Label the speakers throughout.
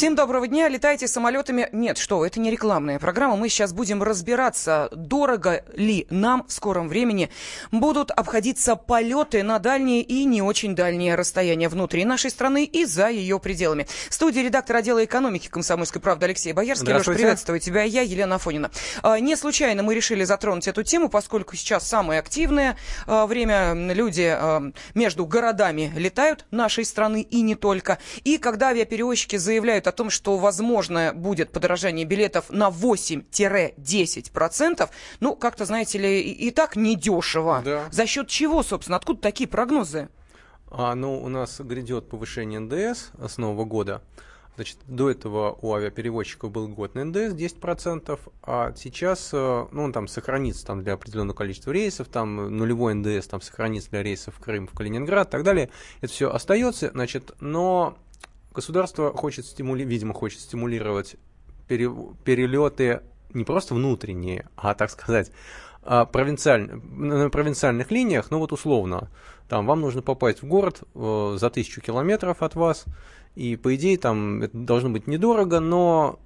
Speaker 1: Всем доброго дня. Летайте самолетами. Нет, что, это не рекламная программа. Мы сейчас будем разбираться, дорого ли нам в скором времени будут обходиться полеты на дальние и не очень дальние расстояния внутри нашей страны и за ее пределами. В студии редактор отдела экономики «Комсомольской правды» Алексей Боярский. Леш, приветствую тебя. Я Елена Афонина. А, не случайно мы решили затронуть эту тему, поскольку сейчас самое активное а, время люди а, между городами летают нашей страны и не только. И когда авиаперевозчики заявляют о том, что возможно будет подорожание билетов на 8-10%, ну, как-то, знаете ли, и, так недешево. Да. За счет чего, собственно, откуда такие прогнозы?
Speaker 2: А, ну, у нас грядет повышение НДС с Нового года. Значит, до этого у авиаперевозчиков был год на НДС 10%, а сейчас, э, ну, он там сохранится там, для определенного количества рейсов, там нулевой НДС там сохранится для рейсов в Крым, в Калининград и так далее. Это все остается, значит, но государство хочет стимули, видимо, хочет стимулировать пере, перелеты не просто внутренние, а, так сказать, а, провинциаль, на провинциальных линиях, ну вот условно, там вам нужно попасть в город э, за тысячу километров от вас, и по идее там это должно быть недорого, но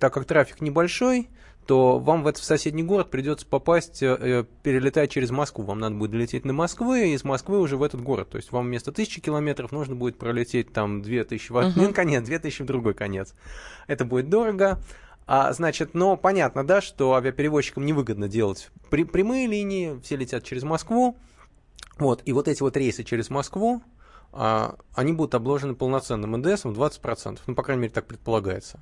Speaker 2: так как трафик небольшой, то вам в этот в соседний город придется попасть, э, э, перелетая через Москву. Вам надо будет долететь на Москву, и из Москвы уже в этот город. То есть вам вместо тысячи километров нужно будет пролететь там 2000 в один uh-huh. конец, 2000 в другой конец. Это будет дорого. А, значит, но понятно, да, что авиаперевозчикам невыгодно делать при, прямые линии, все летят через Москву. Вот, и вот эти вот рейсы через Москву, а, они будут обложены полноценным НДСом 20%. Ну, по крайней мере, так предполагается.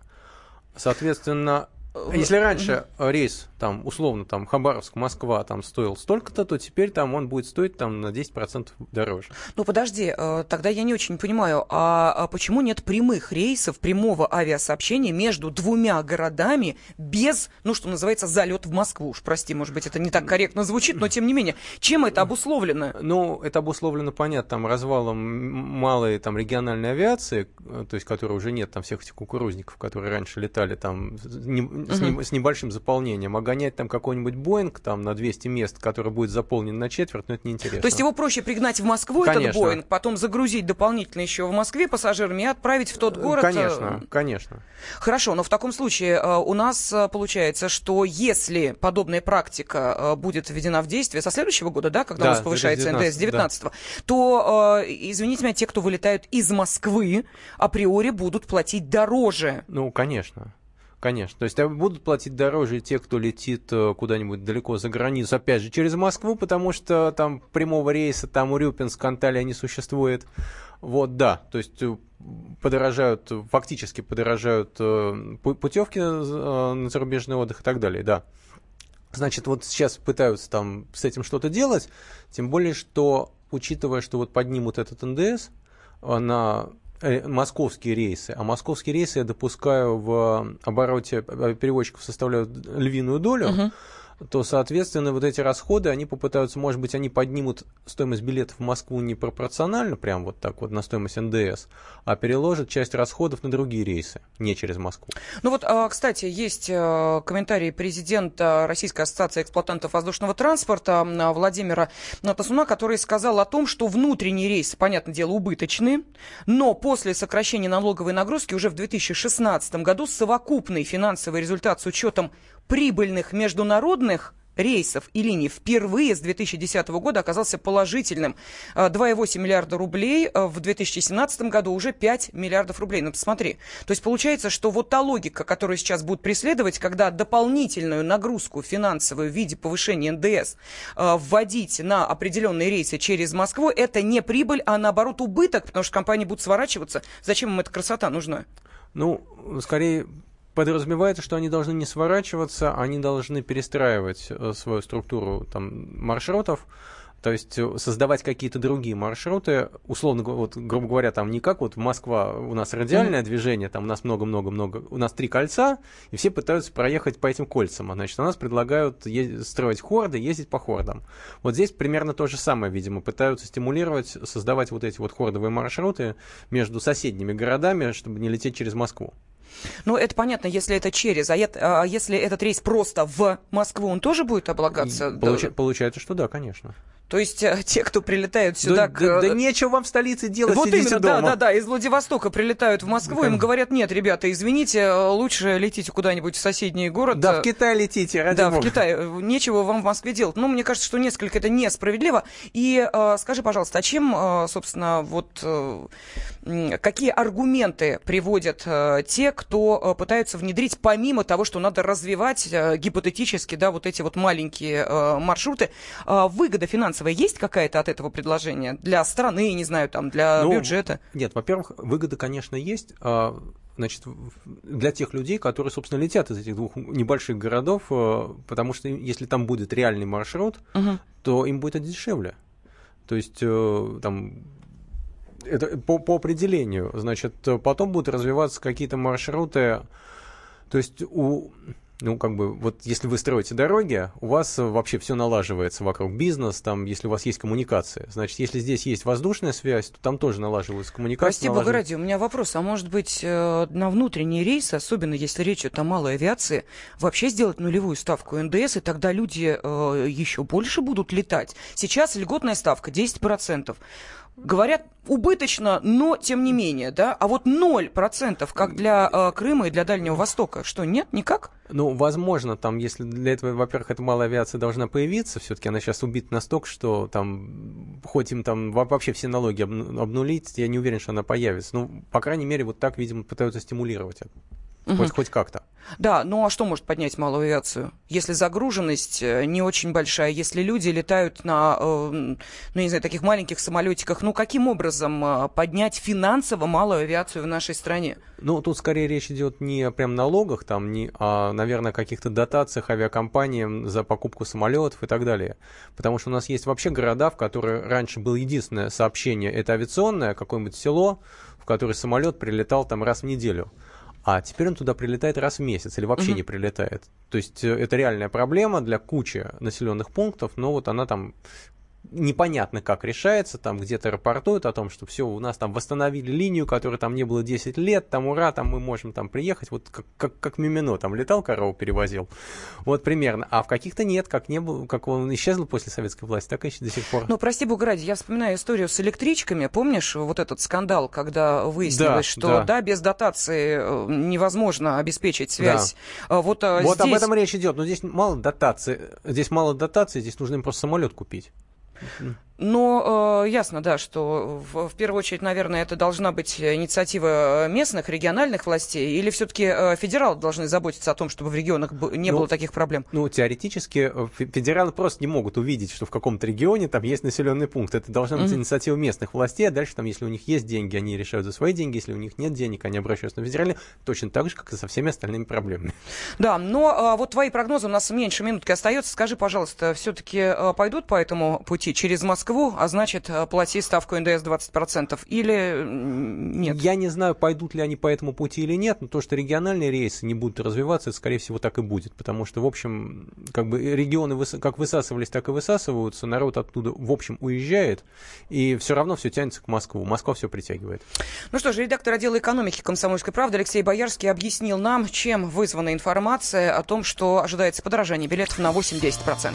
Speaker 2: Соответственно, если раньше рейс, там, условно, там, Хабаровск, Москва, там, стоил столько-то, то теперь там он будет стоить там на 10% дороже.
Speaker 1: Ну, подожди, э, тогда я не очень понимаю, а, а почему нет прямых рейсов, прямого авиасообщения между двумя городами без, ну, что называется, залет в Москву? Уж прости, может быть, это не так корректно звучит, но тем не менее. Чем это обусловлено?
Speaker 2: Ну, это обусловлено, понятно, там, развалом малой там региональной авиации, э, то есть, которой уже нет, там, всех этих кукурузников, которые раньше летали там с, не, с небольшим заполнением, а гонять там какой-нибудь Боинг там на 200 мест, который будет заполнен на четверть, ну это неинтересно.
Speaker 1: То есть его проще пригнать в Москву, конечно. этот Боинг, потом загрузить дополнительно еще в Москве пассажирами и отправить в тот э, город?
Speaker 2: Конечно, э, конечно.
Speaker 1: Хорошо, но в таком случае э, у нас получается, что если подобная практика будет введена в действие со следующего года, да, когда да, у нас повышается НДС 19 да. то, извините меня, те, кто вылетают из Москвы, априори будут платить дороже.
Speaker 2: Ну, конечно. Конечно. То есть будут платить дороже те, кто летит э, куда-нибудь далеко за границу, опять же, через Москву, потому что там прямого рейса, там Урюпинск, Анталия не существует. Вот, да, то есть э, подорожают, фактически подорожают э, путевки на зарубежный отдых и так далее, да. Значит, вот сейчас пытаются там с этим что-то делать, тем более, что, учитывая, что вот поднимут этот НДС на московские рейсы, а московские рейсы я допускаю в обороте перевозчиков составляют львиную долю, uh-huh то, соответственно, вот эти расходы, они попытаются, может быть, они поднимут стоимость билетов в Москву не пропорционально, прям вот так вот на стоимость НДС, а переложат часть расходов на другие рейсы, не через Москву.
Speaker 1: Ну вот, а, кстати, есть э, комментарий президента Российской ассоциации эксплуатантов воздушного транспорта Владимира Тасуна, который сказал о том, что внутренние рейсы, понятное дело, убыточны, но после сокращения налоговой нагрузки уже в 2016 году совокупный финансовый результат с учетом прибыльных международных рейсов и линий впервые с 2010 года оказался положительным. 2,8 миллиарда рублей, в 2017 году уже 5 миллиардов рублей. Ну, посмотри. То есть получается, что вот та логика, которую сейчас будут преследовать, когда дополнительную нагрузку финансовую в виде повышения НДС э, вводить на определенные рейсы через Москву, это не прибыль, а наоборот убыток, потому что компании будут сворачиваться. Зачем им эта красота нужна?
Speaker 2: Ну, скорее подразумевается, что они должны не сворачиваться, они должны перестраивать э, свою структуру там, маршрутов, то есть э, создавать какие-то другие маршруты, условно, вот, грубо говоря, там не как вот Москва, у нас радиальное mm-hmm. движение, там у нас много-много-много, у нас три кольца, и все пытаются проехать по этим кольцам, а значит, у нас предлагают е- строить хорды, ездить по хордам. Вот здесь примерно то же самое, видимо, пытаются стимулировать, создавать вот эти вот хордовые маршруты между соседними городами, чтобы не лететь через Москву.
Speaker 1: Ну, это понятно, если это через. А, а если этот рейс просто в Москву, он тоже будет облагаться?
Speaker 2: Получ... Получается, что да, конечно.
Speaker 1: То есть э, те, кто прилетают сюда...
Speaker 2: Да,
Speaker 1: к...
Speaker 2: да, да нечего вам в столице делать,
Speaker 1: Вот именно,
Speaker 2: дома.
Speaker 1: да, да, да, из Владивостока прилетают в Москву,
Speaker 2: Да.
Speaker 1: им говорят, нет, ребята, извините, э, лучше летите куда-нибудь в соседний город.
Speaker 2: Да,
Speaker 1: э,
Speaker 2: в Китай летите, ради
Speaker 1: Да, в
Speaker 2: бога.
Speaker 1: Китай. Нечего вам в Москве делать. Ну, мне кажется, что несколько это несправедливо. И э, скажи, пожалуйста, а чем, э, собственно, вот э, какие аргументы приводят э, те, кто э, пытаются внедрить, помимо того, что надо развивать э, гипотетически, да, вот эти вот маленькие э, маршруты, э, выгода финансовая есть какая-то от этого предложения для страны, не знаю, там, для
Speaker 2: Ну,
Speaker 1: бюджета?
Speaker 2: Нет, во-первых, выгода, конечно, есть. а, Значит, для тех людей, которые, собственно, летят из этих двух небольших городов, э, потому что если там будет реальный маршрут,
Speaker 1: Мгм.
Speaker 2: то им будет это дешевле. То есть э, там это по, по определению, значит, потом будут развиваться какие-то маршруты. То есть у ну, как бы, вот если вы строите дороги, у вас вообще все налаживается вокруг бизнес, там, если у вас есть коммуникация. Значит, если здесь есть воздушная связь, то там тоже налаживается коммуникация.
Speaker 1: Прости,
Speaker 2: налаживается-
Speaker 1: Богоради, у меня вопрос. А может быть, э, на внутренние рейсы, особенно если речь идет о малой авиации, вообще сделать нулевую ставку НДС, и тогда люди э, еще больше будут летать? Сейчас льготная ставка 10%. Говорят, убыточно, но тем не менее, да? А вот 0%, как для э, Крыма и для Дальнего Востока. Что, нет, никак?
Speaker 2: Ну, возможно, там, если для этого, во-первых, эта малая авиация должна появиться, все-таки она сейчас убита настолько, что там, хоть им там во- вообще все налоги обну- обнулить, я не уверен, что она появится. Ну, по крайней мере, вот так, видимо, пытаются стимулировать это. Хоть, хоть как-то.
Speaker 1: Да, ну а что может поднять малую авиацию? Если загруженность э, не очень большая, если люди летают на, э, ну, не знаю, таких маленьких самолетиках, ну каким образом э, поднять финансово малую авиацию в нашей стране?
Speaker 2: Ну, тут скорее речь идет не о прям налогах, там, не о, наверное, каких-то дотациях авиакомпаниям за покупку самолетов и так далее. Потому что у нас есть вообще города, в которые раньше было единственное сообщение, это авиационное, какое-нибудь село, в которое самолет прилетал там раз в неделю. А теперь он туда прилетает раз в месяц или вообще
Speaker 1: Мгм.
Speaker 2: не прилетает. То есть э, это реальная проблема для кучи населенных пунктов, но вот она там непонятно как решается, там где-то рапортуют о том, что все, у нас там восстановили линию, которой там не было 10 лет, там ура, там мы можем там приехать, вот как, как, как Мимино там летал, корову перевозил, вот примерно, а в каких-то нет, как не было, как он исчезл после советской власти, так и до сих пор.
Speaker 1: Ну, прости бога ради, я вспоминаю историю с электричками. Помнишь вот этот скандал, когда выяснилось,
Speaker 2: Да,
Speaker 1: что
Speaker 2: да.
Speaker 1: да. без дотации э, невозможно обеспечить связь. А Вот, а,
Speaker 2: вот об
Speaker 1: здесь-
Speaker 2: этом речь идет, но здесь мало дотации, здесь мало дотации, здесь нужно им просто самолет купить. Mm-hmm.
Speaker 1: Но э, ясно, да, что в, в первую очередь, наверное, это должна быть инициатива местных, региональных властей, или все-таки э, федералы должны заботиться о том, чтобы в регионах не
Speaker 2: Ну,
Speaker 1: было таких проблем?
Speaker 2: Ну, теоретически э, фе- федералы просто не могут увидеть, что в каком-то регионе там есть населенный пункт. Это должна быть
Speaker 1: Мгм.
Speaker 2: инициатива местных властей, а дальше там, если у них есть деньги, они решают за свои деньги, если у них нет денег, они обращаются на федеральные, точно так же, как и со всеми остальными проблемами.
Speaker 1: Да, но а, вот твои прогнозы, у нас меньше минутки остается. Скажи, пожалуйста, все-таки пойдут по этому пути через Москву, а значит, а, плати ставку НДС 20%, или нет?
Speaker 2: Я не знаю, пойдут ли они по этому пути или нет, но то, что региональные рейсы не будут развиваться, это, скорее всего, так и будет, потому что, в общем, как бы регионы выс- как высасывались, так и высасываются, народ оттуда, в общем, уезжает, и все равно все тянется к Москву. Москва все притягивает.
Speaker 1: Ну что ж, редактор отдела экономики «Комсомольской правды» Алексей Боярский объяснил нам, чем вызвана информация о том, что ожидается подорожание билетов на 8-10%.